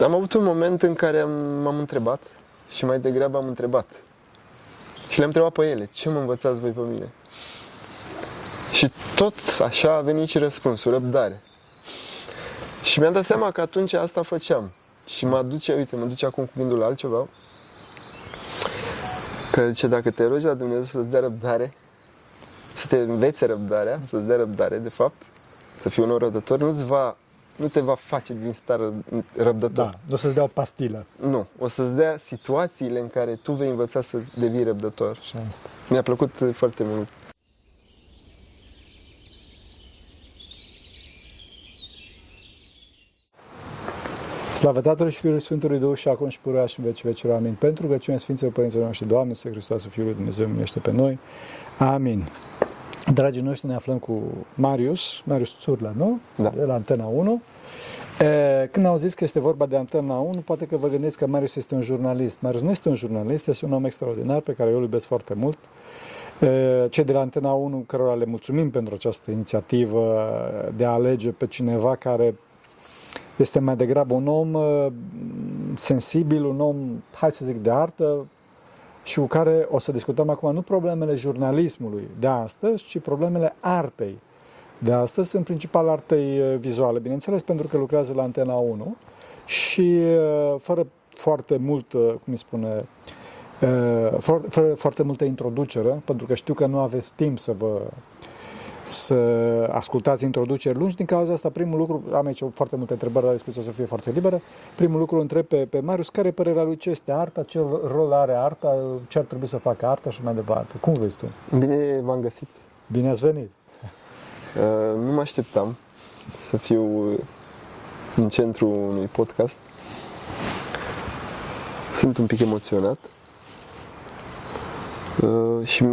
Am avut un moment în care am, m-am întrebat și mai degrabă am întrebat. Și le-am întrebat pe ele, ce mă învățați voi pe mine? Și tot așa a venit și răspunsul, răbdare. Și mi-am dat seama că atunci asta făceam. Și mă duce, uite, mă duce acum cu gândul la altceva. Că zice, dacă te rogi la Dumnezeu să-ți dea răbdare, să te învețe răbdarea, să-ți dea răbdare, de fapt, să fii un om răbdător, nu-ți va, nu te va face din stare răbdător. Da, nu o să-ți dea o pastilă. Nu, o să-ți dea situațiile în care tu vei învăța să devii răbdător. Și asta. Mi-a plăcut foarte mult. Slavă Tatălui și Fiului Sfântului Duh și acum și purea și în veci vecilor. Amin. Pentru rugăciunea Sfinților Părinților noștri, Doamne, să Hristos, Fiul lui Dumnezeu, minește pe noi. Amin. Dragii noștri, ne aflăm cu Marius, Marius Țurla, nu? Da. De la Antena 1. E, când au zis că este vorba de Antena 1, poate că vă gândiți că Marius este un jurnalist. Marius nu este un jurnalist, este un om extraordinar pe care eu îl iubesc foarte mult. E, Cei de la Antena 1, cărora le mulțumim pentru această inițiativă de a alege pe cineva care este mai degrabă un om uh, sensibil, un om, hai să zic, de artă și cu care o să discutăm acum nu problemele jurnalismului de astăzi, ci problemele artei. De astăzi, în principal artei uh, vizuale, bineînțeles, pentru că lucrează la Antena 1 și uh, fără foarte mult, cum îi spune, fără foarte multă introducere, pentru că știu că nu aveți timp să vă să ascultați introduceri lungi. Din cauza asta, primul lucru, am aici foarte multe întrebări, dar discuția să fie foarte liberă. Primul lucru întreb pe, pe Marius, care e părerea lui ce este arta, ce rol are arta, ce ar trebui să facă arta și mai departe. Cum vezi tu? Bine v-am găsit. Bine ați venit. Uh, nu mă așteptam să fiu în centrul unui podcast. Sunt un pic emoționat. Uh, și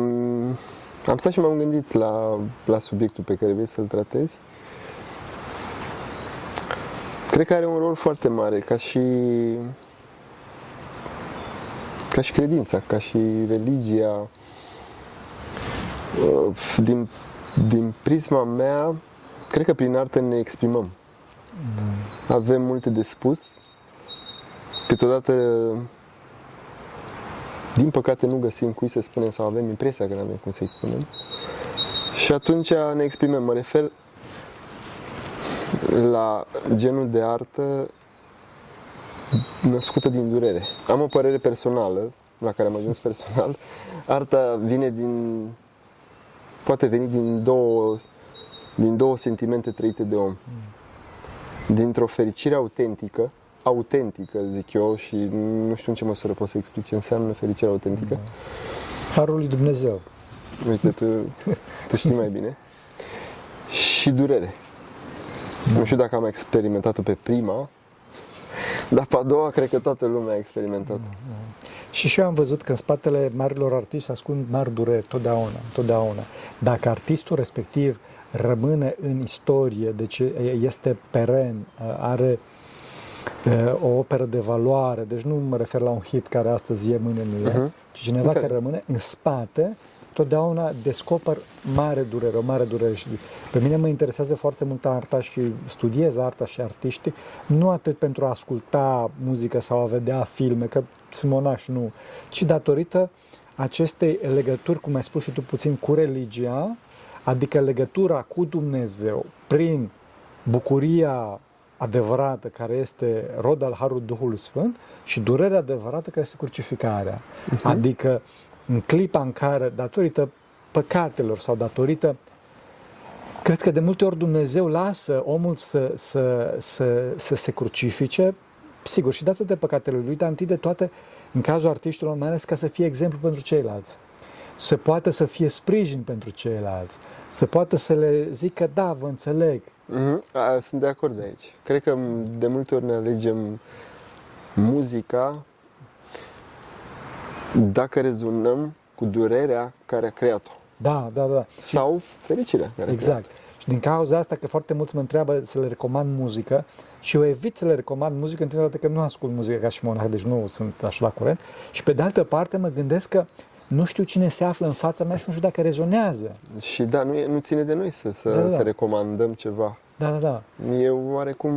am stat și m-am gândit la, la subiectul pe care vrei să-l tratezi. Cred că are un rol foarte mare, ca și ca și credința, ca și religia. Uh, din, din prisma mea, cred că prin artă ne exprimăm. Mm. Avem multe de spus. Câteodată din păcate nu găsim cui să spunem sau avem impresia că nu avem cum să-i spunem. Și atunci ne exprimăm. Mă refer la genul de artă născută din durere. Am o părere personală, la care am ajuns personal. Arta vine din... poate veni din două, din două sentimente trăite de om. Dintr-o fericire autentică, autentică, zic eu, și nu știu în ce măsură pot să explic ce înseamnă fericirea autentică. Harul lui Dumnezeu. Uite, tu, tu știi mai bine. Și durere. Da. Nu știu dacă am experimentat-o pe prima, dar pe a doua cred că toată lumea a experimentat. Da, da. Și și eu am văzut că în spatele marilor artiști ascund mari dureri, totdeauna, totdeauna. Dacă artistul respectiv rămâne în istorie, deci este peren, are o operă de valoare, deci nu mă refer la un hit care astăzi e, mâine nu e, uh-huh. ci cineva okay. care rămâne în spate, totdeauna descoper mare durere, o mare durere și pe mine mă interesează foarte mult arta și studiez arta și artiștii, nu atât pentru a asculta muzică sau a vedea filme, că sunt monași, nu, ci datorită acestei legături, cum ai spus și tu puțin, cu religia, adică legătura cu Dumnezeu prin bucuria adevărată care este rod al Harului Duhului Sfânt și durerea adevărată care este crucificarea. Uh-huh. Adică în clipa în care, datorită păcatelor sau datorită Cred că de multe ori Dumnezeu lasă omul să, să, să, să se crucifice, sigur, și datorită păcatelor lui, dar întâi de toate, în cazul artiștilor, mai ales ca să fie exemplu pentru ceilalți. Să poată să fie sprijin pentru ceilalți. Să poată să le zică, da, vă înțeleg, Mm-hmm. A, sunt de acord de aici. Cred că de multe ori ne alegem muzica dacă rezonăm cu durerea care a creat-o. Da, da, da. Sau fericirea care Exact. a creat-o. Și din cauza asta că foarte mulți mă întreabă să le recomand muzică și eu evit să le recomand muzică într că nu ascult muzică ca și monah, deci nu sunt așa la curent. Și pe de altă parte mă gândesc că nu știu cine se află în fața mea și nu știu dacă rezonează. Și da, nu, e, nu ține de noi să, să, da, da. să recomandăm ceva. Da, da, da. E oarecum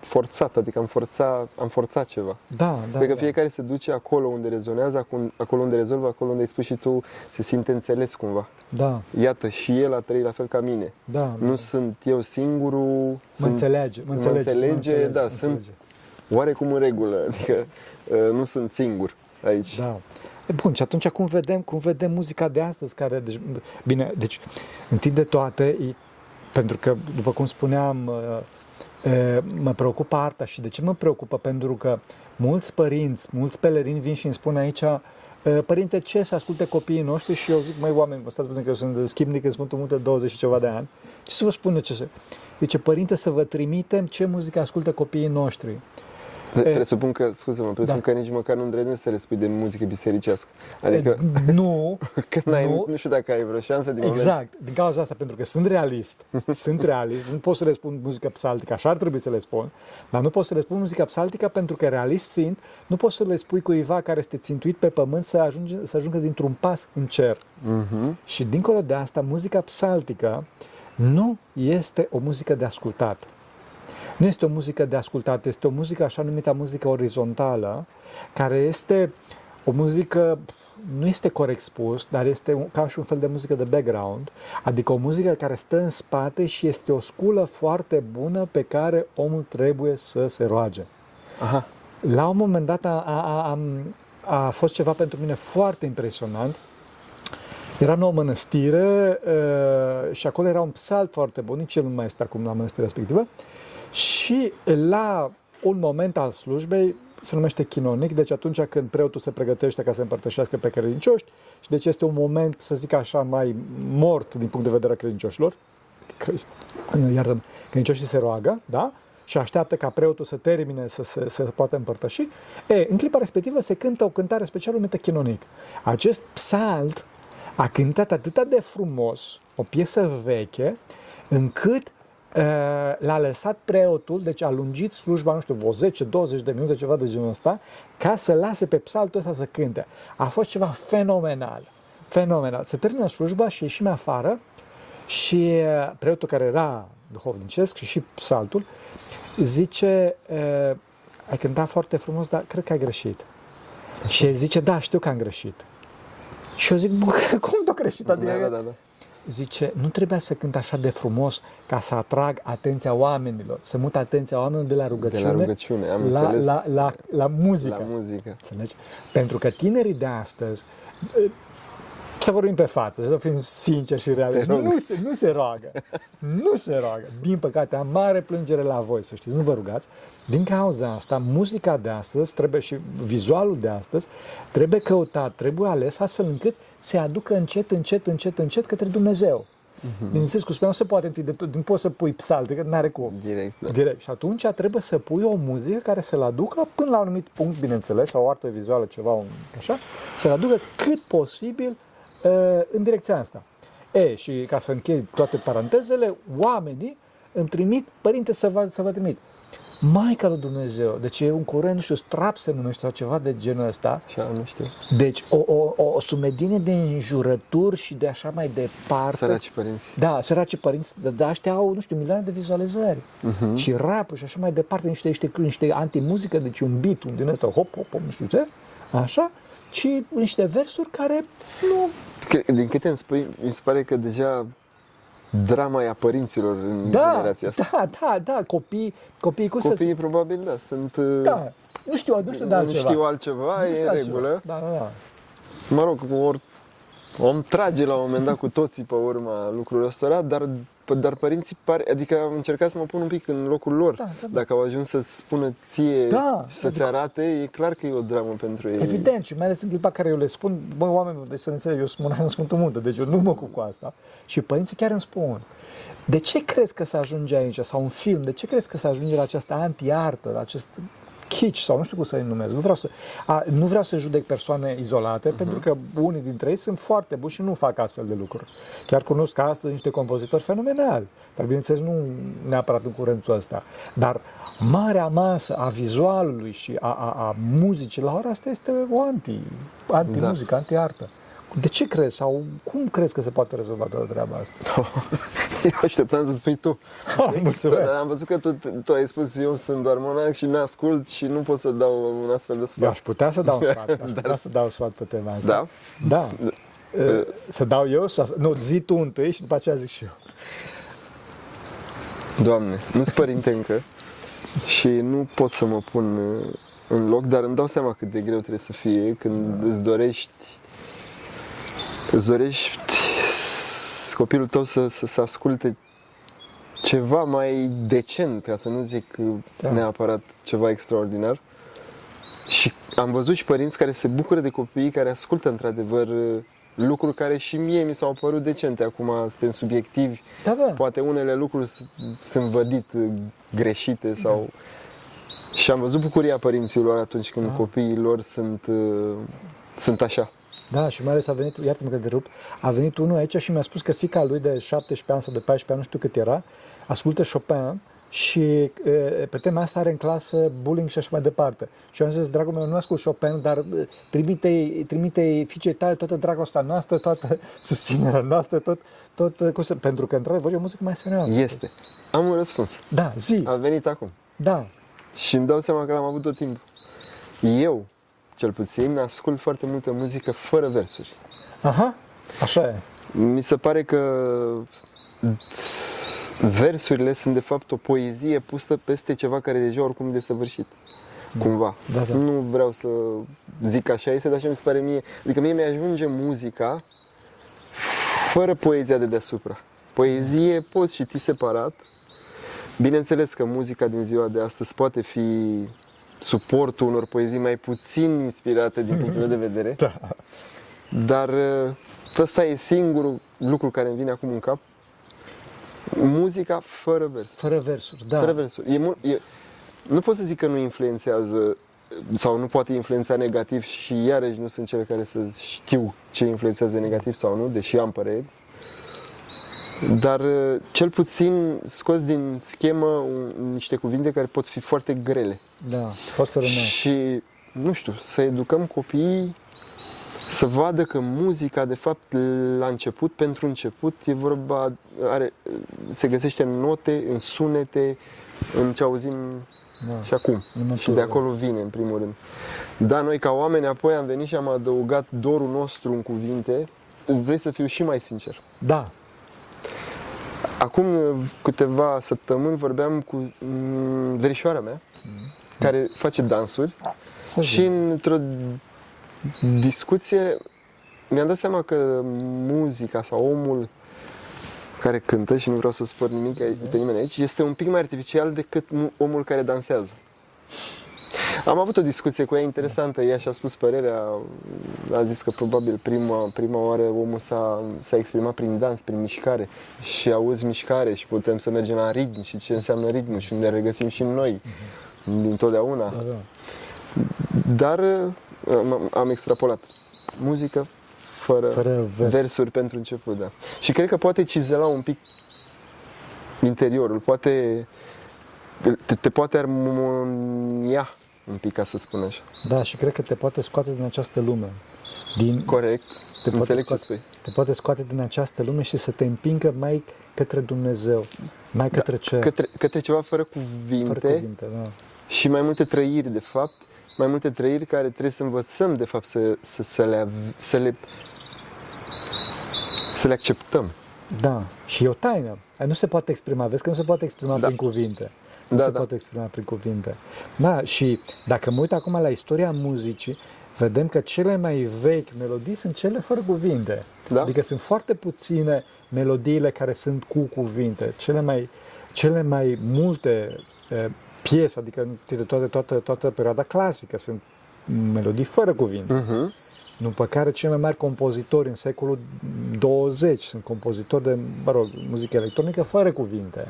forțat, adică am forțat, am forțat ceva. Da, da. Cred că da. fiecare se duce acolo unde rezonează, acum- acolo unde rezolvă, acolo unde ai spus și tu, se simte înțeles cumva. Da, Iată, și el a trăit la fel ca mine. da. Nu sunt eu singurul, Mă sunt înțelege, mă mă înțelege. înțelege, mă înțelege, da, mă sunt- înțelege. oarecum în regulă, adică uh, nu sunt singur aici. Da. E bun, și atunci cum vedem, cum vedem muzica de astăzi care, deci, bine, deci întâi de toate, e, pentru că, după cum spuneam, uh, uh, mă preocupă arta și de ce mă preocupă? Pentru că mulți părinți, mulți pelerini vin și îmi spun aici uh, Părinte, ce să asculte copiii noștri? Și eu zic, măi, oameni, vă stați puțin că eu sunt schimnic în Sfântul Munte 20 și ceva de ani. Ce să vă spună ce să... Zice, părinte, să vă trimitem ce muzică ascultă copiii noștri. Pre- Presupun că, scuze-mă, presupun Da. că nici măcar nu îndrăznești să le spui de muzică bisericească. Adică, E, nu, că n-ai, nu. nu știu dacă ai vreo șansă din moment Exact, din cauza asta, pentru că sunt realist, sunt realist, nu pot să le spun muzică psaltică, așa ar trebui să le spun, dar nu pot să le spun muzică psaltică pentru că realist fiind, nu poți să le spui cuiva care este țintuit pe pământ să, ajunge, să ajungă dintr-un pas în cer. Mhm. Și dincolo de asta, muzica psaltică nu este o muzică de ascultat. Nu este o muzică de ascultat, este o muzică așa numită muzică orizontală, care este o muzică, nu este corect spus, dar este un- ca și un fel de muzică de background, adică o muzică care stă în spate și este o sculă foarte bună pe care omul trebuie să se roage. Aha. La un moment dat a, a, a, am- a fost ceva pentru mine foarte impresionant. Era în o mănăstire uh, și acolo era un psalt foarte bun, nici el nu mai este acum la mănăstirea respectivă. Și la un moment al slujbei, se numește chinonic, deci atunci când preotul se pregătește ca să împărtășească pe credincioși și deci este un moment, să zic așa, mai mort din punct de vedere a credincioșilor, cre- iartă credincioșii se roagă, da? și așteaptă ca preotul să termine să se, să se poată împărtăși, e, în clipa respectivă se cântă o cântare specială numită chinonic. Acest psalt a cântat atât de frumos, o piesă veche, încât uh, l-a lăsat preotul, deci a lungit slujba, nu știu, vreo 10-20 de minute, ceva de genul ăsta, ca să lase pe psaltul ăsta să cânte. A fost ceva fenomenal. Fenomenal. Se termină slujba și ieșim afară și uh, preotul care era duhovnicesc și și psaltul zice, uh, ai cântat foarte frumos, dar cred că ai greșit. Și el zice, da, știu că am greșit. Și eu zic, "Bă, cum tu greșit? Da, Adică, da, da, da. Zice, nu trebuia să cânt așa de frumos ca să atrag atenția oamenilor, să mut atenția oamenilor de la rugăciune, De la rugăciune, am la, înțeles. la, la, la muzică. La muzică. Înțelegi? Pentru că tinerii de astăzi, eh, să vorbim pe față, să fim sinceri și realiști, Te rog. nu se, nu se roagă. Nu se roagă. Din păcate, am mare plângere la voi, să știți, nu vă rugați. Din cauza asta, muzica de astăzi trebuie și vizualul de astăzi trebuie căutat, trebuie ales astfel încât se aducă încet, încet, încet, încet către Dumnezeu. Mhm. Mm-hmm. Bineînțeles, cu spuneam, se poate întâi de tot, nu poți să pui psalte, că n-are cum. Direct, da. Direct. Și atunci trebuie să pui o muzică care să-l aducă până la un anumit punct, bineînțeles, sau o artă vizuală, ceva, un, așa, să-l aducă cât posibil uh, în direcția asta. E, și ca să închei toate parantezele, oamenii îmi trimit, părinte, să vă, să vă trimit. Maica lui Dumnezeu, deci e un curent, nu știu, strap se numește sau ceva de genul ăsta. Așa, nu știu. Deci o, o, o sumedine de înjurături și de așa mai departe. Săraci părinți. Da, săraci părinți, dar da, ăștia au, nu știu, milioane de vizualizări. Uh-huh. Și rap și așa mai departe, niște, niște, niște antimuzică, deci un beat, un din ăsta, hop, hop, hop, nu știu ce, așa, și niște versuri care nu... Cre- Din câte îmi spui, mi se pare că deja drama e a părinților în Da, generația asta. da, da, da, copii, copii, cum să Copiii probabil, da, sunt... uh, Da, nu știu, nu știu de nu altceva. știu altceva, Nu e știu în altceva. regulă. Da, da, da. Mă rog, or, om trage la un moment dat cu toții pe urma lucrurilor ăstora, dar, dar părinții pare, adică am încercat să mă pun un pic în locul lor. Da, da, da. Dacă au ajuns să-ți spună ție Da, și să-ți adică- arate, e clar că e o dramă pentru ei. Evident, și mai ales în clipa care eu le spun, bă, oameni, deci să înțeleg, eu sunt în Sfântul Munte, deci eu nu mă ocup cu asta. Și părinții chiar îmi spun, de ce crezi că se ajunge aici, sau un film, de ce crezi că se ajunge la această anti-artă, la acest kitsch, sau nu știu cum să-i numesc, nu vreau să, a, nu vreau să judec persoane izolate, uh-huh. pentru că unii dintre ei sunt foarte buni și nu fac astfel de lucruri. Chiar cunosc astăzi niște compozitori fenomenali, dar bineînțeles nu neapărat în curentul ăsta. Dar marea masă a vizualului și a, a, a muzicii la ora asta este o anti, anti-muzică, anti-artă. De ce crezi sau cum crezi că se poate rezolva toată treaba asta? Eu așteptam să spui tu. Oh, mulțumesc! Dar am văzut că tu, tu ai spus eu sunt doar monac și ne-ascult și nu pot să dau un astfel de Eu sfat. aș putea să dau sfat, aș putea să dau sfat pe tema asta. Da? Da. Uh, Să dau eu? Sau... Nu, zi tu întâi și după aceea zic și eu. Doamne, nu sunt părinte încă și nu pot să mă pun uh, în loc, dar îmi dau seama cât de greu trebuie să fie când îți dorești îți dorești s- copilul tău să, să, să asculte ceva mai decent, ca să nu zic uh, Da. neapărat ceva extraordinar. Și am văzut și părinți care se bucură de copiii care ascultă într-adevăr uh, lucruri care și mie mi s-au părut decente. Acum suntem subiectivi, Da, da. poate unele lucruri s- sunt vădit uh, greșite sau... Și am văzut bucuria părinților atunci când copiii lor sunt, uh, sunt așa. Da, și mai ales a venit, iartă-mă că te rup, a venit unul aici și mi-a spus că fica lui de 17 ani sau de 14 ani, nu știu cât era, ascultă Chopin și e, pe tema asta are în clasă bullying și așa mai departe. Și eu am zis, dragul meu, nu ascult Chopin, dar e, trimite, trimite fiicei tale toată dragostea noastră, toată susținerea noastră, tot, tot cum se, pentru că, într-adevăr, e o muzică mai serioasă. Este. Am un răspuns. Da, zi, A venit acum. da, Și îmi dau seama că l-am avut tot timpul. Eu, cel puțin, ascult foarte multă muzică fără versuri. aha, așa e. Mi se pare că versurile sunt de fapt o poezie pusă peste ceva care deja oricum e desăvârșit. Cumva. Da, da. Nu vreau să zic că așa este, dar așa mi se pare mie. Adică mie mi-ajunge muzica fără poezia de deasupra. Poezie poți citi separat. Bineînțeles că muzica din ziua de astăzi poate fi suportul unor poezii mai puțin inspirate din punctul meu de vedere. Da. Dar uh, ăsta e singurul lucru care îmi vine acum în cap. Muzica fără vers. Fără versuri, da. Fără versuri. E, mul- e, nu pot să zic că nu influențează sau nu poate influența negativ și iarăși nu sunt cel care să știu ce influențează negativ sau nu, deși am păreri. Dar uh, cel puțin scos din schemă un- niște cuvinte care pot fi foarte grele. Da, poți să rămâi. Și, nu știu, să educăm copiii să vadă că muzica, de fapt, la început, pentru început, e vorba, are, se găsește în note, în sunete, în ce auzim Da. și acum. În natură, și de acolo vine, în primul rând. Da, noi ca oameni apoi am venit și am adăugat dorul nostru în cuvinte. Vrei să fiu și mai sincer. Da, Acum câteva săptămâni vorbeam cu mm, verișoara mea, care face dansuri Să și într-o discuție mi-am dat seama că muzica sau omul care cântă, și nu vreau să spăr nimic ai- pe nimeni aici, este un pic mai artificial decât mu- omul care dansează. Am avut o discuție cu ea interesantă, ea și-a spus părerea, a zis că probabil prima, prima oară omul s-a, s-a exprimat prin dans, prin mișcare și auzi mișcare și putem să mergem la ritm și ce înseamnă ritmul și ne regăsim și noi din totdeauna. da, da. Dar uh, am, am extrapolat. Muzică fără, Fără vers. versuri pentru început, da. Și cred că poate cizela un pic interiorul, poate te, te poate armonia un pic, ca să spun așa. Da, și cred că te poate scoate din această lume. Din, Corect. te, poate Înțeleg ce scoate, spui. te poate scoate din această lume și să te împingă mai către Dumnezeu, mai către cer, Da, Către, către ceva fără cuvinte, fără cuvinte. Da. și mai multe trăiri, de fapt, mai multe trăiri care trebuie să învățăm, de fapt, să, să, să, le, av- să le să le acceptăm. da, și e o taină. Aia Nu se poate exprima, vezi că nu se poate exprima Da. prin cuvinte. Nu Da, se da. poate exprima prin cuvinte. Da, și dacă mă uit acum la istoria muzicii, vedem că cele mai vechi melodii sunt cele fără cuvinte. Da. Adică sunt foarte puține melodiile care sunt cu cuvinte. Cele mai, cele mai multe e, piese, adică toată, toată, toată, toată perioada clasică sunt melodii fără cuvinte. Mhm. După care cei mai mari compozitori în secolul 20 sunt compozitori de, mă rog, muzică electronică fără cuvinte.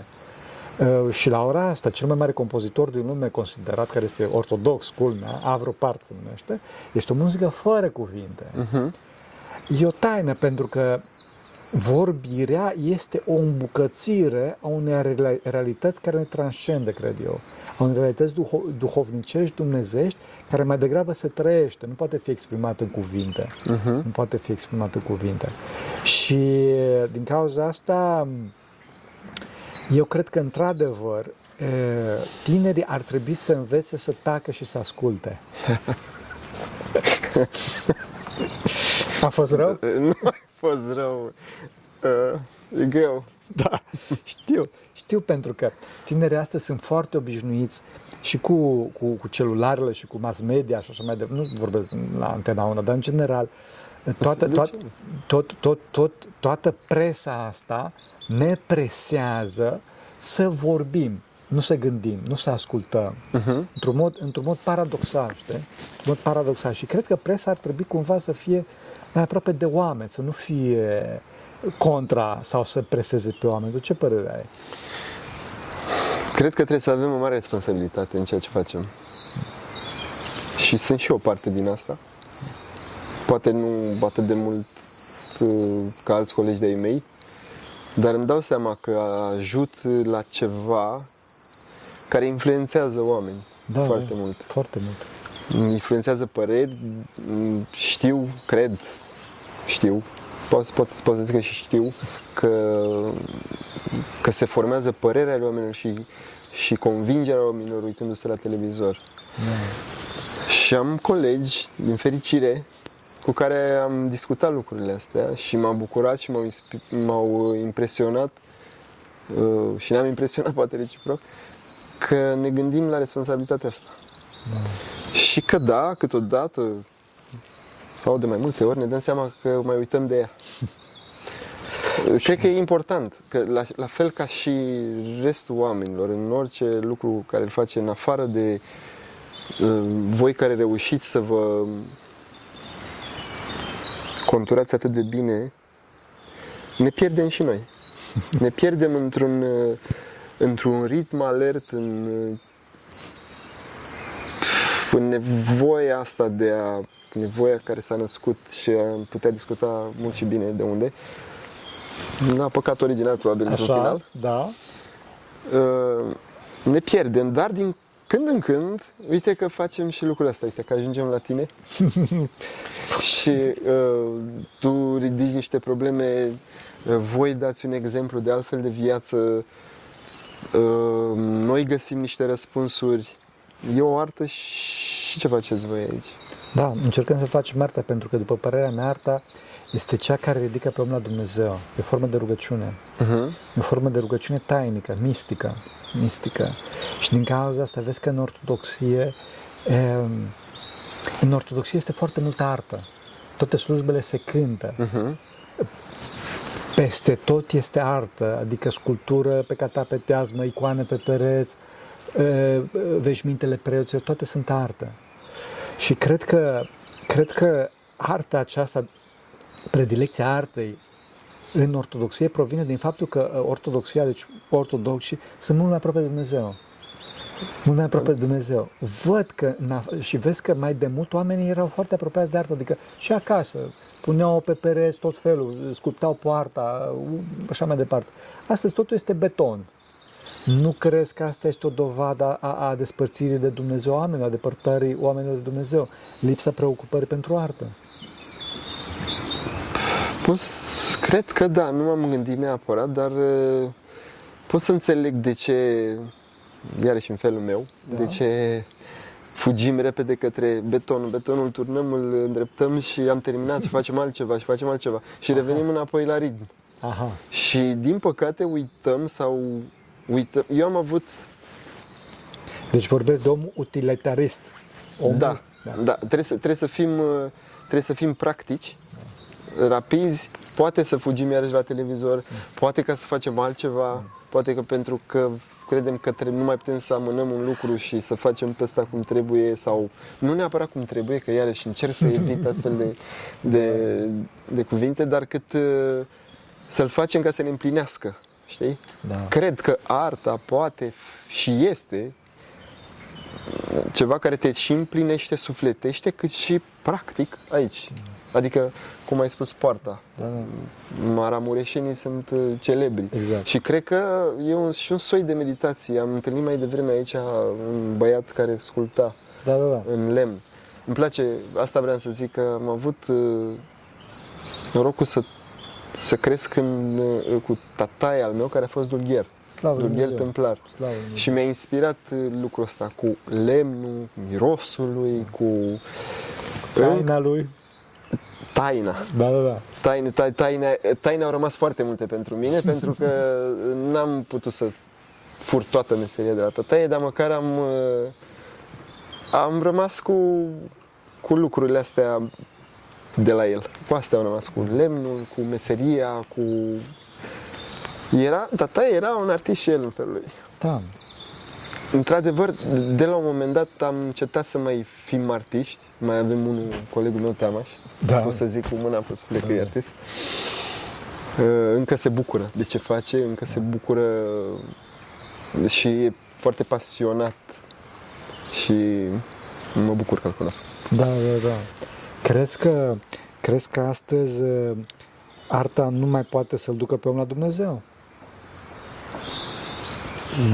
Uh, Și la ora asta, cel mai mare compozitor din lume considerat, care este ortodox, culmea, Avro Part se numește, este o muzică fără cuvinte. Mhm. E o taină pentru că vorbirea este o îmbucățire a unei reali- realități care ne transcende, cred eu. A unei realități duho- duhovnicești, dumnezești, care mai degrabă se trăiește, nu poate fi exprimată în cuvinte. Uh-huh. Nu poate fi exprimată în cuvinte. Și din cauza asta, eu cred că, într-adevăr, e, tinerii ar trebui să învețe să tacă și să asculte. A fost rău? Nu a fost rău. Uh, e greu. Da, știu, știu pentru că tinerii astăzi sunt foarte obișnuiți și cu, cu, cu celularele și cu mass media și așa mai departe. Nu vorbesc la Antena 1, dar în general toată, De tot, ce? tot, tot, tot, toată presa asta ne presează să vorbim, nu să gândim, nu să ascultăm. Uh-huh. Într-un mod, într-un mod paradoxal, știi? Într-un mod paradoxal. Și cred că presa ar trebui cumva să fie mai aproape de oameni, să nu fie contra sau să preseze pe oameni. Tu ce părere ai? Cred că trebuie să avem o mare responsabilitate în ceea ce facem. Și sunt și eu o parte din asta. Poate nu atât de mult uh, ca alți colegi de-ai mei, dar îmi dau seama că ajut la ceva care influențează oameni Da, foarte da. mult. Foarte mult. influențează păreri, m, știu, cred, știu, pot, pot, pot să zic că și știu că, că se formează părerea ale oamenilor și, și convingerea oamenilor uitându-se la televizor. Și am colegi, din fericire, cu care am discutat lucrurile astea și m-a bucurat și m-au, inspi- m-au impresionat uh, și ne-am impresionat poate reciproc că ne gândim la responsabilitatea asta. Și că da, câteodată sau de mai multe ori ne dăm seama că mai uităm de ea. Cred că e important, că la, la fel ca și restul oamenilor, în orice lucru care îl face în afară de uh, voi care reușiți să vă conturați atât de bine, ne pierdem și noi. Ne pierdem într-un, uh, într-un ritm alert, în, uh, în nevoia asta de a nevoia care s-a născut și am putea discuta mult și bine de unde. N-a păcat original probabil într-un Așa, final. da. Uh, ne pierdem, dar din când în când, uite că facem și lucrul ăsta, uite că ajungem la tine. Și uh, tu ridici niște probleme, uh, voi dați un exemplu de altfel de viață, uh, noi găsim niște răspunsuri, e o artă și ce faceți voi aici? Da, încercăm să facem arta pentru că, după părerea mea, arta este cea care ridică pe om la Dumnezeu. E o formă de rugăciune. Uh-huh. E o formă de rugăciune tainică, mistică. mistică. Și din cauza asta vezi că în ortodoxie, e, în ortodoxie este foarte multă artă. Toate slujbele se cântă. Uh-huh. Peste tot este artă, adică sculptură pe catapeteazmă, icoane pe pereți, e, veșmintele preoților, toate sunt artă. Și cred că, cred că arta aceasta, predilecția artei în ortodoxie provine din faptul că uh, ortodoxia, deci ortodoxii, sunt mult mai aproape de Dumnezeu. Mult mai aproape de Dumnezeu. Văd că, în af- și vezi că mai de mult oamenii erau foarte apropiați de artă, adică și acasă, puneau pe pereți tot felul, sculptau poarta, u- așa mai departe. Astăzi totul este beton. Nu crezi că asta este o dovadă a, a despărțirii de Dumnezeu oamenilor, a depărtării oamenilor de Dumnezeu? Lipsa preocupării pentru artă. Pot, cred că da, nu m-am gândit neapărat, dar uh, pot să înțeleg de ce, iarăși în felul meu, Da. de ce fugim repede către betonul. Betonul turnăm, îl îndreptăm și am terminat și facem altceva și facem altceva. Și revenim înapoi la ritm. Aha. Și din păcate uităm sau uităm. Eu am avut Deci vorbesc de om utilitarist. Omul, Da, da. Trebuie, să, trebuie, să fim, uh, trebuie să fim practici, rapizi, poate să fugim iarăși la televizor, poate ca să facem altceva, poate că pentru că credem că trebuie, nu mai putem să amânăm un lucru și să facem pe ăsta cum trebuie sau nu neapărat cum trebuie, că iarăși încerc să evit astfel de, de, de cuvinte, dar cât uh, să-l facem ca să ne împlinească, știi? Da. Cred că arta poate f- și este ceva care te și împlinește, sufletește, cât și practic aici. Adică, cum ai spus, poarta. Da, da. Maramureșenii sunt uh, celebri. Exact. Și cred că e un, și un soi de meditație. Am întâlnit mai devreme aici un băiat care sculpta Da, da, da. în lemn. Îmi place, asta vreau să zic, că am avut uh, norocul să, să cresc în, uh, cu tataia al meu, care a fost dulgher. Slavă lui Dulgher Dumnezeu. templar. Slavă lui Dumnezeu. Și mi-a inspirat uh, lucrul ăsta cu lemnul, mirosul lui, cu Taina lui. taina. Da, da, da. Taine, ta- taine, taine au rămas foarte multe pentru mine, pentru că n-am putut să fur toată meseria de la tataie, dar măcar am, uh, am rămas cu, cu lucrurile astea de la el. Cu astea am rămas, cu lemnul, cu meseria, cu... Era, tataie era un artist și el în felul lui. Da. Într-adevăr, de la un moment dat am încetat să mai fim artiști. Mai avem unul, colegul meu, Teamaș. Da. Pot să zic cu mâna pe suflet că Da, e da. artist. Uh, Încă se bucură de ce face, încă se bucură și e foarte pasionat și mă bucur că îl cunosc. Da, da, da. Crezi că, crezi că astăzi uh, arta nu mai poate să-l ducă pe om la Dumnezeu?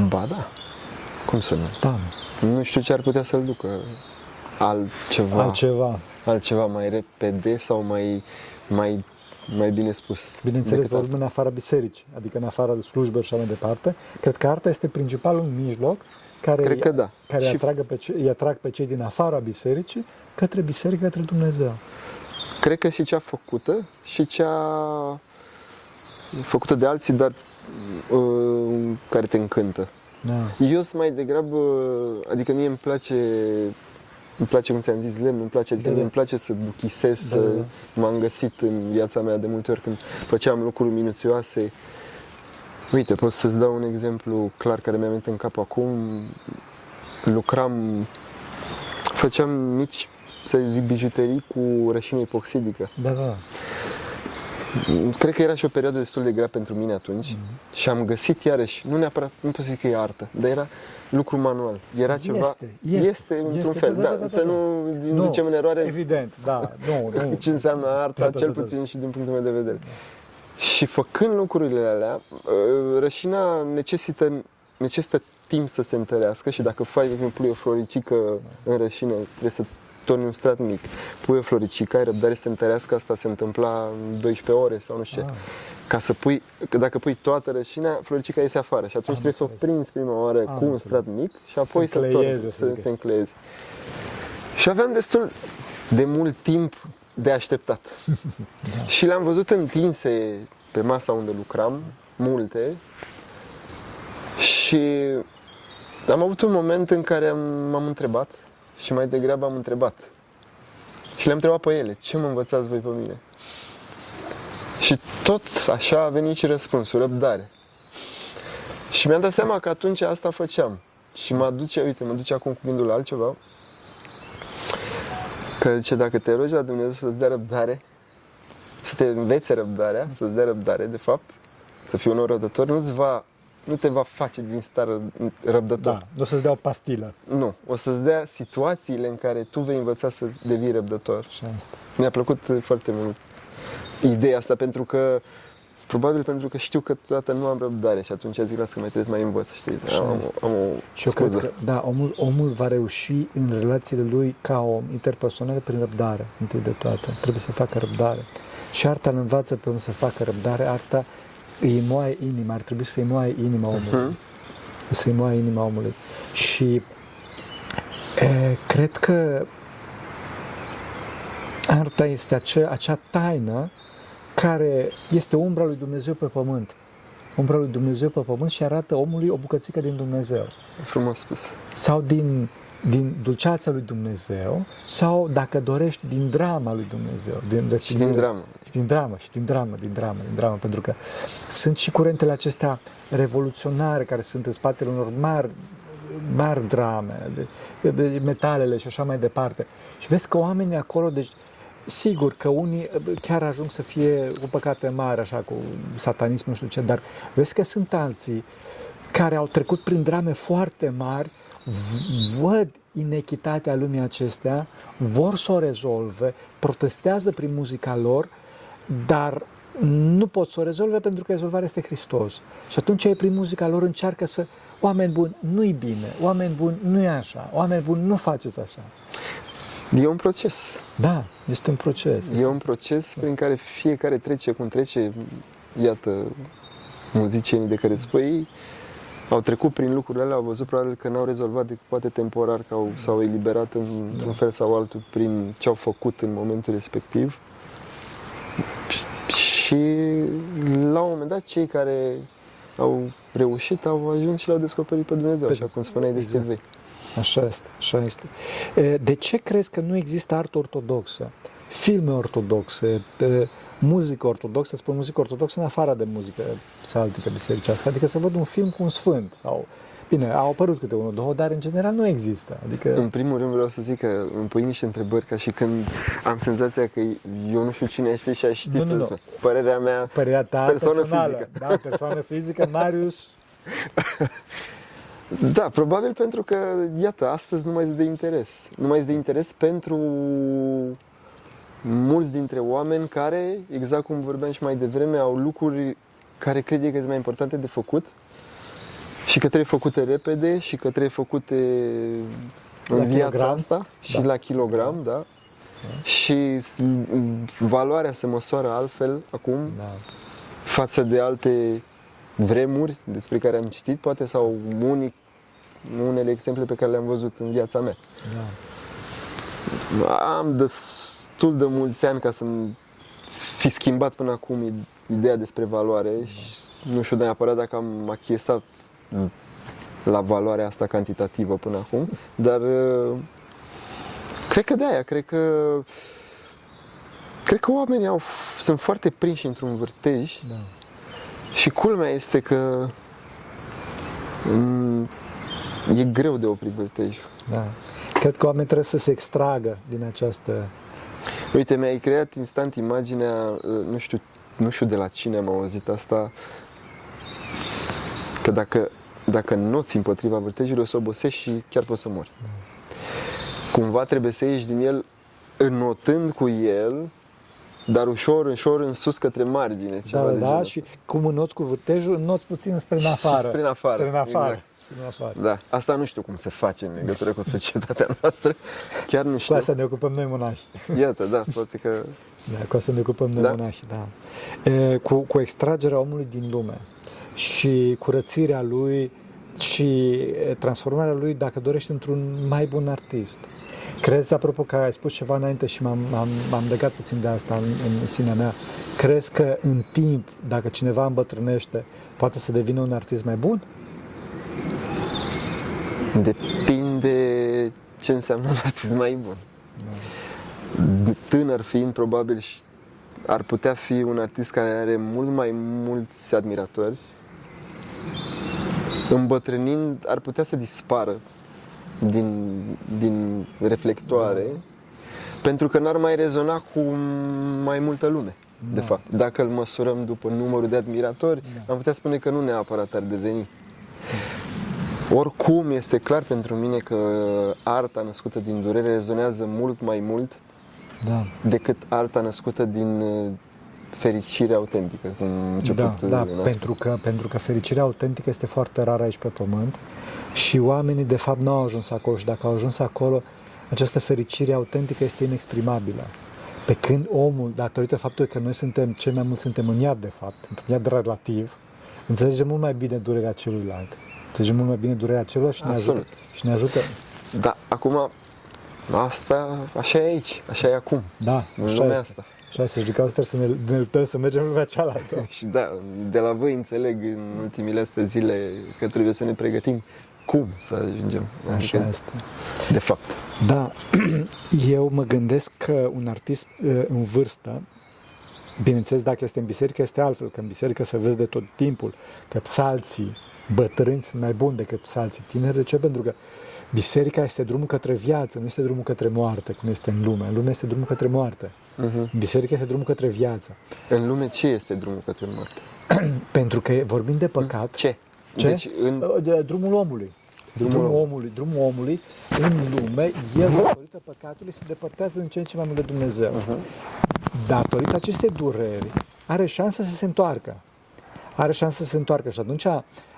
Ba da, cum să nu? Da. Nu știu ce ar putea să-l ducă altceva, Altceva. altceva mai repede sau mai, mai, mai bine spus. Bineînțeles, decât vorbim în afara bisericii, adică în afara de slujbe și așa mai departe. Cred că arta este principalul mijloc care, Cred că da. care Și- îi, atragă pe ce, îi atrag pe cei din afara bisericii către biserică, către Dumnezeu. Cred că și cea făcută și cea făcută de alții, dar uh, care te încântă. Da. Eu sunt mai degrabă, adică mie îmi place, îmi place cum ți-am zis, lemn, îmi place, adică Da, mie da. îmi place să buchisez, Da, să da, m-am găsit în viața mea de multe ori când făceam lucruri minuțioase. Uite, pot să-ți dau un exemplu clar care mi-a venit în cap acum. Lucram, făceam mici, să zic, bijuterii cu rășină epoxidică. Da, da. Cred că era și o perioadă destul de grea pentru mine atunci Mhm. și am găsit iarăși, nu neapărat, nu pot să zic că e artă, dar era lucru manual. Era ceva, Este, este, este într-un este, fel, da, da, da, da, să da. nu inducem în eroare Evident, da. Nu, nu. ce înseamnă arta, Da, da, cel da, da. puțin și din punctul meu de vedere. Și făcând lucrurile alea, uh, rășina necesită, necesită timp să se întărească și dacă faci, de exemplu, pui o floricică în rășină, trebuie să torni un strat mic. Pui o floricică, ai răbdare să se întărească, asta se întâmpla în 12 ore sau nu știu ce. Ah. Ca să pui, că dacă pui toată rășina, floricica iese afară și atunci trebuie să o înțeles. prinzi prima oară Am cu un înțeles. strat mic și apoi să, încleieze, torni, să să zic. se încleieze. Și aveam destul de mult timp de așteptat. Și le-am văzut întinse pe masa unde lucram, multe. Și am avut un moment în care am- m-am întrebat și mai degrabă am întrebat. Și le-am întrebat pe ele, ce mă învățați voi pe mine? Și tot așa a venit și răspunsul, răbdare. Și mi-am dat seama că atunci asta făceam. Și mă duce, uite, mă duce acum cu gândul la altceva. Că zice, dacă te rogi la Dumnezeu să-ți dea răbdare, să te învețe răbdarea, să-ți dea răbdare, de fapt, să fii un om răbdător, nu-ți va, nu te va face din stare răbdător. Da, nu o să-ți dea o pastilă. Nu, o să-ți dea situațiile în care tu vei învăța să devii răbdător. Și asta. Mi-a plăcut foarte mult ideea asta pentru că Probabil pentru că știu că câteodată nu am răbdare și atunci zic, las că mai trebuie să mai învăț, știi? Și Am, asta. am o Și eu scuză. cred că, da, omul, omul va reuși în relațiile lui ca om interpersonale prin răbdare, întâi de toate. Trebuie să facă răbdare. Și arta îl învață pe om să facă răbdare, arta îi moaie inima, ar trebui să-i moaie inima omului. Mhm. Să-i moaie inima omului. Și e, cred că arta este acea, acea taină care este umbra lui Dumnezeu pe pământ. Umbra lui Dumnezeu pe pământ și arată omului o bucățică din Dumnezeu Frumos spus. sau din, din dulceața lui Dumnezeu sau, dacă dorești, din drama lui Dumnezeu. Din Și din dramă. Și din dramă, și din dramă, din dramă, din dramă, pentru că sunt și curentele acestea revoluționare care sunt în spatele unor mari, mari drame, de, de metalele și așa mai departe. Și vezi că oamenii acolo, deci Sigur că unii chiar ajung să fie cu păcate mari, așa, cu satanism, nu știu ce, dar vezi că sunt alții care au trecut prin drame foarte mari, v- văd inechitatea lumii acestea, vor să o rezolve, protestează prin muzica lor, dar nu pot să o rezolve pentru că rezolvarea este Hristos. Și atunci ei prin muzica lor încearcă să, oameni buni, nu-i bine, oameni buni, nu e așa, oameni buni, nu faceți așa. E un proces. Da, este un proces. Este E un proces prin care fiecare trece cum trece. Iată, muzicienii de care spui, au trecut prin lucrurile alea, au văzut probabil că n-au rezolvat decât poate temporar, că au, s-au eliberat într-un fel sau altul prin ce au făcut în momentul respectiv. Și la un moment dat, cei care au reușit au ajuns și l-au descoperit pe Dumnezeu, așa cum spuneai despre Exact. vei. Așa este, așa este. E, De ce crezi că nu există artă ortodoxă? Filme ortodoxe, e, muzică ortodoxă, spun muzică ortodoxă în afară de muzică saltică bisericească, adică să văd un film cu un sfânt sau... Bine, au apărut câte unul, două, dar în general nu există. Adică, În primul rând vreau să zic că îmi pui niște întrebări ca și când am senzația că eu nu știu cine aș fi și aș ști Nu, nu, să nu. spun. Părerea mea, părerea ta persoană personală. fizică. Da, persoană fizică, Marius. da, probabil pentru că, iată, astăzi nu mai este de interes. Nu mai este de interes pentru mulți dintre oameni care, exact cum vorbeam și mai devreme, au lucruri care cred ei că sunt mai importante de făcut și că trebuie făcute repede și că trebuie făcute în La viața kilogram. asta și Da. la kilogram, da. Și s- valoarea se măsoară altfel acum Da. față de alte vremuri despre care am citit, poate sau unii, unele exemple pe care le-am văzut în viața mea. Da. Am destul de mulți ani ca să fi schimbat până acum i- ideea despre valoare și nu știu neapărat dacă am achiesat la valoarea asta cantitativă până acum, dar uh, cred că de aia, cred că cred că oamenii au, sunt foarte prinși într-un vârtej Da. și culmea este că mm, e greu de oprit vârtejul. Da. Cred că oamenii trebuie să se extragă din această... Uite, mi-ai creat instant imaginea, uh, nu știu, nu știu de la cine am auzit asta, că dacă, dacă noți împotriva vârtejului o să obosești și chiar poți să mori. Cumva trebuie să ieși din el înotând cu el, dar ușor, ușor în sus către margine. Ceva Da, de da, da, genul și cum înnoți cu vârtejul, înnoți puțin spre în Și afară. spre în afară, Spre în afară. exact. Spre în afară. Da, asta nu știu cum se face în legătură cu societatea noastră. Chiar nu Cu știu. asta ne ocupăm noi monași. Iată, da, poate că Da, cu asta ne ocupăm noi Da. monași, da. E, cu, cu extragerea omului din lume și curățirea lui și e, transformarea lui, dacă dorești, într-un mai bun artist. Crezi, apropo că ai spus ceva înainte și m-am, m-am, m-am legat puțin de asta în, în sinea mea, crezi că în timp, dacă cineva îmbătrânește, poate să devină un artist mai bun? Depinde ce înseamnă un artist mai bun. Tânăr fiind, probabil și ar putea fi un artist care are mult mai mulți admiratori. Îmbătrânind, ar putea să dispară din, din reflectoare, pentru că n-ar mai rezona cu mai multă lume. De Da. fapt, dacă îl măsurăm după numărul de admiratori, Da. am putea spune că nu neapărat ar deveni. Oricum, este clar pentru mine că arta născută din durere rezonează mult mai mult Da. decât arta născută din uh, fericire autentică, cum am început Da, da uh, în a pentru, că, pentru că fericirea autentică este foarte rară aici pe pământ și oamenii de fapt nu au ajuns acolo și dacă au ajuns acolo, această fericire autentică este inexprimabilă. Pe când omul, datorită faptului că noi suntem, cei mai mulți suntem în iad de fapt, într-un iad relativ, înțelegem mult mai bine durerea celuilalt. Înțelegem mult mai bine durerea celuilalt și ne Absolut. ajută. Și ne ajută. Da, acum, asta, așa e aici, așa e acum, Da, în așa lumea este. asta. Așa este. Și din cauza trebuie să ne, ne luptăm să mergem în lumea cealaltă. Și da, de la voi înțeleg în ultimile astea zile că trebuie să ne pregătim cum să ajungem. Așa Adică, este. de fapt. Da, eu mă gândesc că un artist uh, în vârstă, bineînțeles dacă este în biserică este altfel, că în biserică se vede tot timpul că psalții bătrâni sunt mai buni decât psalții tineri. De ce? Pentru că biserica este drumul către viață, nu este drumul către moarte, cum este în lume. În lume este drumul către moarte. Uh-huh. În biserică este drumul către viață. În lume ce este drumul către moarte? Pentru că vorbim de păcat, Ce? Ce? Deci, în, uh, de drumul omului. drumul, drumul omului, drumul omului în lume, el, datorită păcatului, se depărtează în ce în ce mai mult de Dumnezeu. Uh-huh. Datorită acestei dureri, are șansa să se întoarcă. Are șansa să se întoarcă și atunci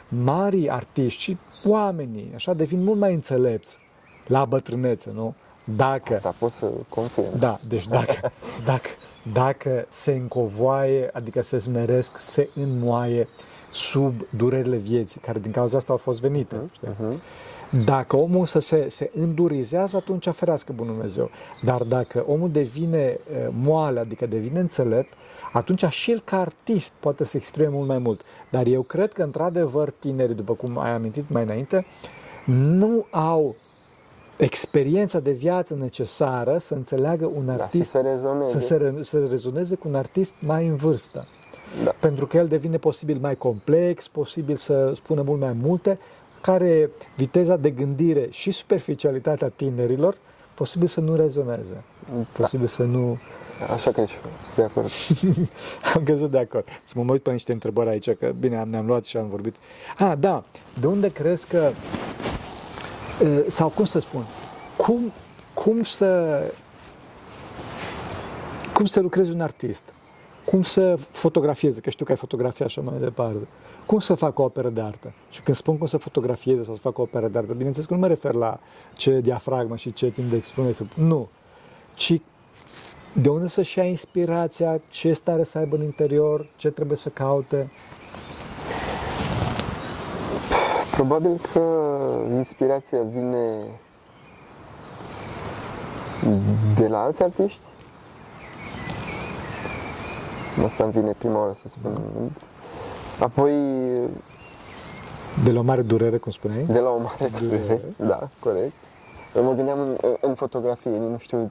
mari artiști și oamenii, așa, devin mult mai înțelepți la bătrânețe, nu? Dacă... Asta pot să confirm. Da, deci dacă, dacă, dacă se încovoaie, adică se smeresc, se înmoaie sub durerile vieții, care din cauza asta au fost venite. Uh-huh. Dacă omul să se, se îndurizează, atunci ferească Bunul Dumnezeu. Dar dacă omul devine moale, adică devine înțelept, atunci și el ca artist poate să exprime mult mai mult. Dar eu cred că, într-adevăr, tinerii, după cum ai amintit mai înainte, nu au experiența de viață necesară să înțeleagă un da, artist, da, să, rezoneze. Să, se, să rezoneze cu un artist mai în vârstă. Da. Pentru că el devine posibil mai complex, posibil să spună mult mai multe, care viteza de gândire și superficialitatea tinerilor, posibil să nu rezoneze. Da. Posibil să nu... Așa cred și eu, sunt de acord. am căzut de acord. Să mă uit pe niște întrebări aici, că bine, ne-am luat și am vorbit. Ah, da, de unde crezi că sau cum să spun, cum, cum să cum să lucrezi un artist, cum să fotografieze, că știu că ai fotografia așa mai departe, cum să fac o operă de artă. Și când spun cum să fotografieze sau să fac o operă de artă, bineînțeles că nu mă refer la ce diafragmă și ce timp de expunere, nu, ci de unde să-și ia inspirația, ce stare să aibă în interior, ce trebuie să caute, Probabil că inspirația vine de la alți artiști. Asta îmi vine prima oară să spun. Apoi... De la o mare durere, cum spuneai? De la o mare durere, durere. da, corect. Mă gândeam în, în fotografie, nu știu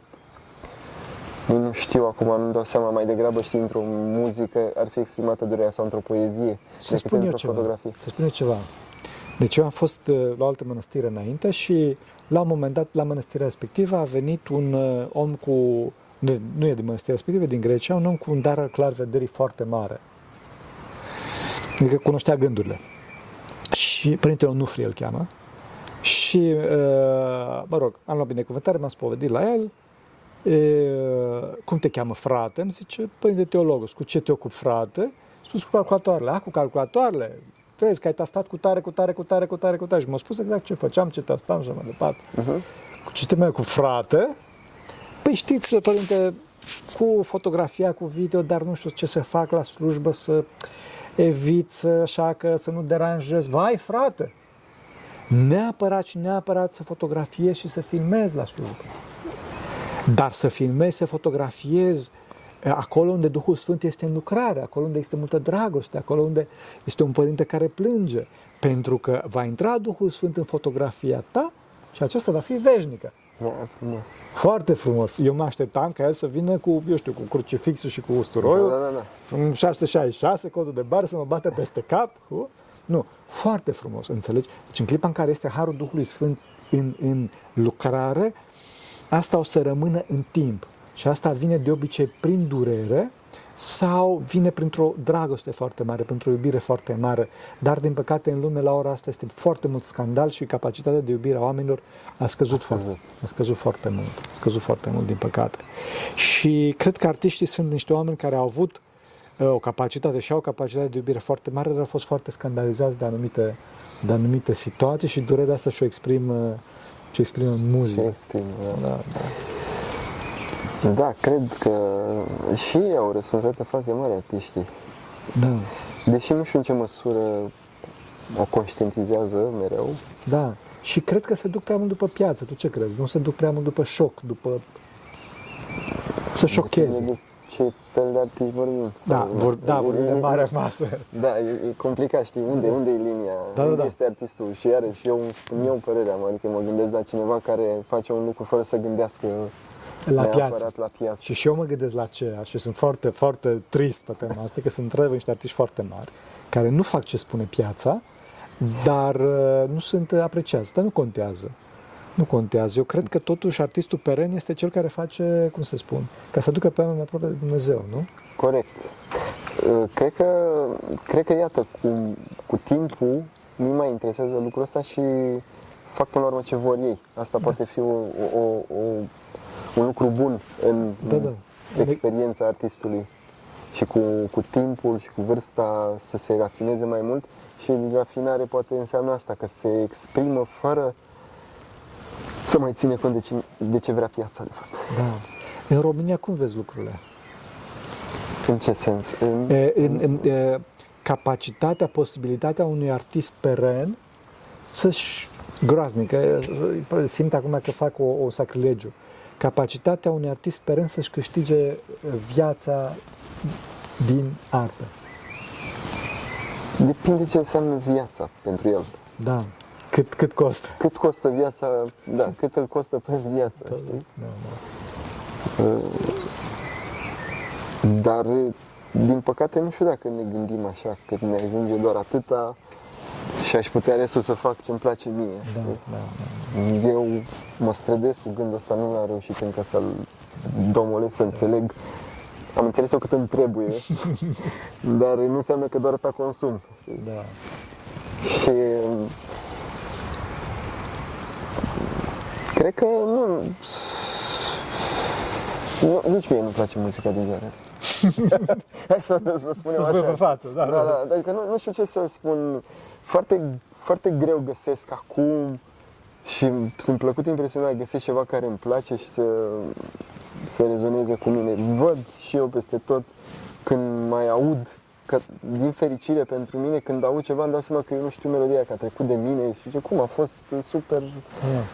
nu știu acum, nu dau seama mai degrabă știi într-o muzică ar fi exprimată durerea sau într-o poezie să decât într-o ceva. fotografie. Să spun eu ceva. Deci eu am fost uh, la o altă mănăstire înainte și la un moment dat, la mănăstirea respectivă, a venit un uh, om cu, nu, nu e din mănăstirea respectivă, din Grecia, un om cu un dar clar vederii foarte mare. Adică cunoștea gândurile. Și Părintele Onufri îl cheamă. Și, uh, mă rog, am luat binecuvântare, m-am spovedit la el. E, cum te cheamă, frate? Îmi zice, Părinte Teologos, cu ce te ocupi, frate? Spus cu calculatoarele. Ah, cu calculatoarele? vezi că ai tastat cu tare, cu tare, cu tare, cu tare, cu tare. Și m-a spus exact ce făceam, ce tastam și mai departe. Uh-huh. Cu ce te cu frate? Păi știți, părinte, cu fotografia, cu video, dar nu știu ce să fac la slujbă, să evit, așa că să nu deranjez. Vai, frate! Neapărat și neapărat să fotografiezi și să filmezi la slujbă. Dar să filmezi, să fotografiezi acolo unde Duhul Sfânt este în lucrare, acolo unde este multă dragoste, acolo unde este un părinte care plânge, pentru că va intra Duhul Sfânt în fotografia ta și aceasta va fi veșnică. Da, frumos. Foarte frumos. Eu mă așteptam ca el să vină cu, eu știu, cu crucifixul și cu usturoiul, da, da, da. 666, codul de bar, să mă bată peste cap. Cu... Nu, foarte frumos, înțelegi? Deci în clipa în care este Harul Duhului Sfânt în, în lucrare, asta o să rămână în timp. Și asta vine de obicei prin durere sau vine printr-o dragoste foarte mare, printr-o iubire foarte mare. Dar, din păcate, în lume, la ora asta, este foarte mult scandal și capacitatea de iubire a oamenilor a scăzut, a scăzut. Foarte, a scăzut foarte mult. A scăzut foarte mult, din păcate. Și cred că artiștii sunt niște oameni care au avut uh, o capacitate și au o capacitate de iubire foarte mare, dar au fost foarte scandalizați de anumite, de anumite situații și durerea asta și-o exprimă, și exprimă în muzică. Exprimă, da. da, da. Da, cred că și ei au responsabilitate foarte mare artiștii. Da. Deși nu știu în ce măsură o conștientizează mereu. Da. Și cred că se duc prea mult după piață. Tu ce crezi? Nu se duc prea mult după șoc, după să șocheze. De ce fel de artiști vorbim? Da, vor, da vorbim de mare masă. Da, e, e complicat, știi, unde, unde e linia, da, da, unde da. este artistul și iarăși eu, eu părerea am, adică mă gândesc la cineva care face un lucru fără să gândească la piață. la piață. Și și eu mă gândesc la aceea și sunt foarte, foarte trist pe tema asta, că sunt într niște artiști foarte mari, care nu fac ce spune piața, dar uh, nu sunt apreciați, dar nu contează. Nu contează. Eu cred că totuși artistul peren este cel care face, cum să spun, ca să ducă pe oameni mai aproape de Dumnezeu, nu? Corect. Uh, cred că, cred că iată, cu, cu timpul nu mai interesează lucrul ăsta și fac până la urmă ce vor ei. Asta poate fi o, o, o, un lucru bun în Da, da. experiența artistului și cu, cu timpul și cu vârsta să se rafineze mai mult și rafinare poate înseamnă asta, că se exprimă fără să mai ține cont de ce, de ce vrea piața, de fapt. Da. În România cum vezi lucrurile? În ce sens? În, E, în, în, e, capacitatea, posibilitatea unui artist peren să-și groaznic, e, simt acum că fac o, o sacrilegiu, capacitatea unui artist peren să-și câștige viața din artă. depinde ce înseamnă viața pentru el. Da. Cât, cât costă? Cât costă viața, da, cât îl costă pe viață, știi? Da, da. Dar, din păcate, nu știu dacă ne gândim așa, că ne ajunge doar atâta și aș putea restul să fac ce-mi place mie. Da, știi? da, da. Eu mă străduiesc cu gândul ăsta, nu l-am reușit încă să-l domolesc, să înțeleg. Am înțeles eu cât îmi trebuie, dar nu înseamnă că doar ta consum. știi? da. Și cred că nu, nu nici mie nu-mi place muzica din ziua asta. Hai să, să spunem Să spui așa. pe față, da, da, da. da. Adică nu, nu știu ce să spun. Foarte, foarte greu găsesc acum și sunt plăcut impresionat că găsesc ceva care îmi place și să, să rezoneze cu mine. Văd și eu peste tot când mai aud că, din fericire pentru mine, când aud ceva, îmi dau seama că eu nu știu melodia, că a trecut de mine și ce cum a fost super Da.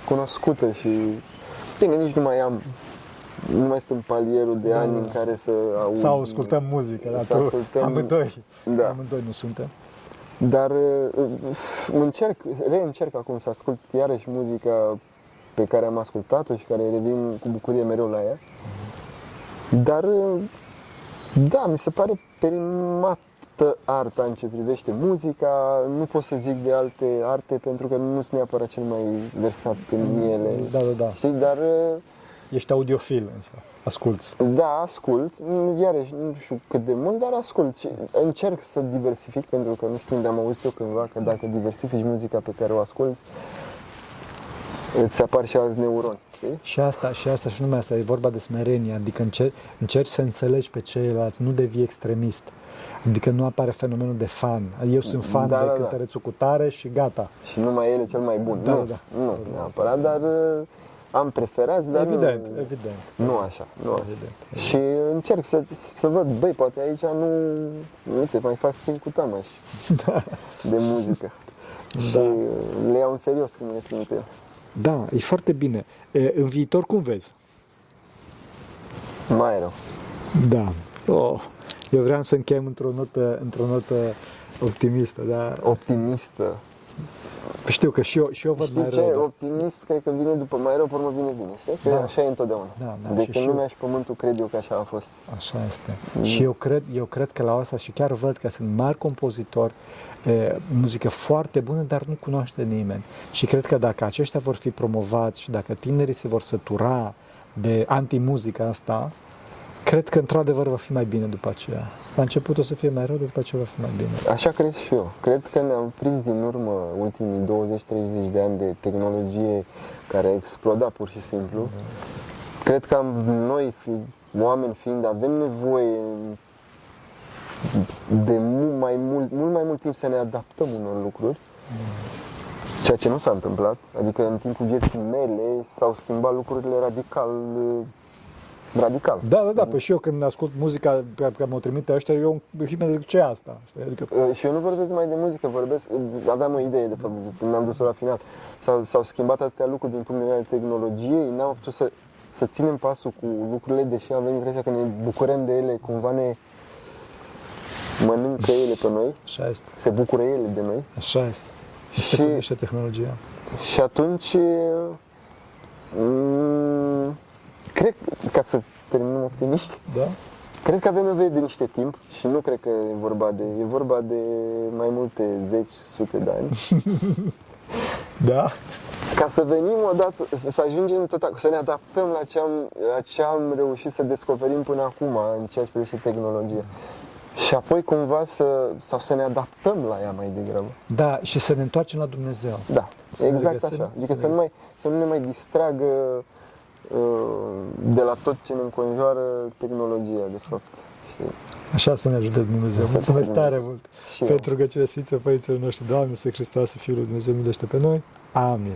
cunoscută și bine, nici nu mai am nu mai sunt în palierul de Da, ani da. în care să aud Sau ascultăm muzică, dar Să tu, ascultăm- amândoi, Da. amândoi nu suntem. Dar uh, încerc, reîncerc acum să ascult iarăși muzica pe care am ascultat-o și care revin cu bucurie mereu la ea. Dar, uh, da, mi se pare perimată arta în ce privește muzica. Nu pot să zic de alte arte pentru că nu sunt neapărat cel mai versat în ele. Da, da, da. Știi, dar uh, Ești audiofil însă, asculți. da, ascult, Nu- iarăși nu știu cât de mult, dar ascult și încerc să diversific pentru că nu știu unde am auzit eu cândva că dacă diversifici muzica pe care o asculți, îți apar și alți neuroni, știi? Și asta, și asta, și numai asta, e vorba de smerenie, adică încerci, încerci să înțelegi pe ceilalți, nu devii extremist. Adică nu apare fenomenul de fan. Eu sunt fan Da, de da, da. cântărețul cu tare și gata. Și numai el e cel mai bun. Da, nu, da, da. nu neapărat, dar uh, am preferați, dar evident, nu, evident. nu așa, nu așa. Evident. Și încerc să, să văd, băi, poate aici nu, uite, mai fac schimb cu tamaș Da. de muzică. Și Da. uh, le iau în serios când le trimit el. Da, e foarte bine. E, în viitor cum vezi? Mai rău. Da. Oh, eu vreau să încheiem într-o notă, într-o notă optimistă, da? Optimistă. Știu că și eu, și eu văd Știi mai ce? rău. da. Optimist, cred că vine după mai rău, pe urmă vine bine. Știi? Că Da. așa e întotdeauna. Da, da, de și când și eu- lumea și pământul cred eu că așa a fost. Așa este. Și eu cred, eu cred că la asta și chiar văd că sunt mari compozitori, e, muzică foarte bună, dar nu cunoaște nimeni. Și cred că dacă aceștia vor fi promovați și dacă tinerii se vor sătura de antimuzica asta, cred că într-adevăr va fi mai bine după aceea. La început o să fie mai rău, dar după aceea va fi mai bine. Așa cred și eu. Cred că ne-am prins din urmă ultimii 20-30 de ani de tehnologie care a explodat pur și simplu. Cred că am, noi, fi, oameni fiind, avem nevoie de mult mai mult, mult mai mult timp să ne adaptăm unor lucruri. Ceea ce nu s-a întâmplat. Adică în timpul vieții mele s-au schimbat lucrurile radical. Radical. Da, da, da, păi și eu când ascult muzica pe care mi-o trimite ăștia, eu îmi zic ce e asta? Știi? Adică, Uh, Și eu nu vorbesc numai de muzică, vorbesc, aveam o idee de fapt, când am dus-o la final. S-au, s-au schimbat atâtea lucruri din punct de vedere al tehnologiei, n-am putut să, să ținem pasul cu lucrurile, deși avem impresia că ne bucurăm de ele, cumva ne mănâncă ele pe noi, așa este, se bucură ele de noi. așa este. Este Și- cum este tehnologia. Și atunci, mm, cred, ca să terminăm optimiști, Da? Cred că avem nevoie de niște timp și nu cred că e vorba de, e vorba de mai multe zeci, sute de ani. Da? Ca să venim odată, să să ajungem tot, ac- să ne adaptăm la ce, am, la ce am reușit să descoperim până acum în ceea ce privește tehnologia. Și apoi cumva să, sau să ne adaptăm la ea mai degrabă. Da, și să ne întoarcem la Dumnezeu. Da, Să ne exact regăsim, așa. Adică să să ne nu, mai, să nu ne mai distragă uh, de la tot ce ne înconjoară tehnologia, de fapt. Știi? Așa să ne ajute Dumnezeu. Să Mulțumesc ne tare ajute. mult Și eu. pentru că ce Sfință Părinților noștri, Doamne, să Hristos, Fiul lui Dumnezeu, milește pe noi. Amin.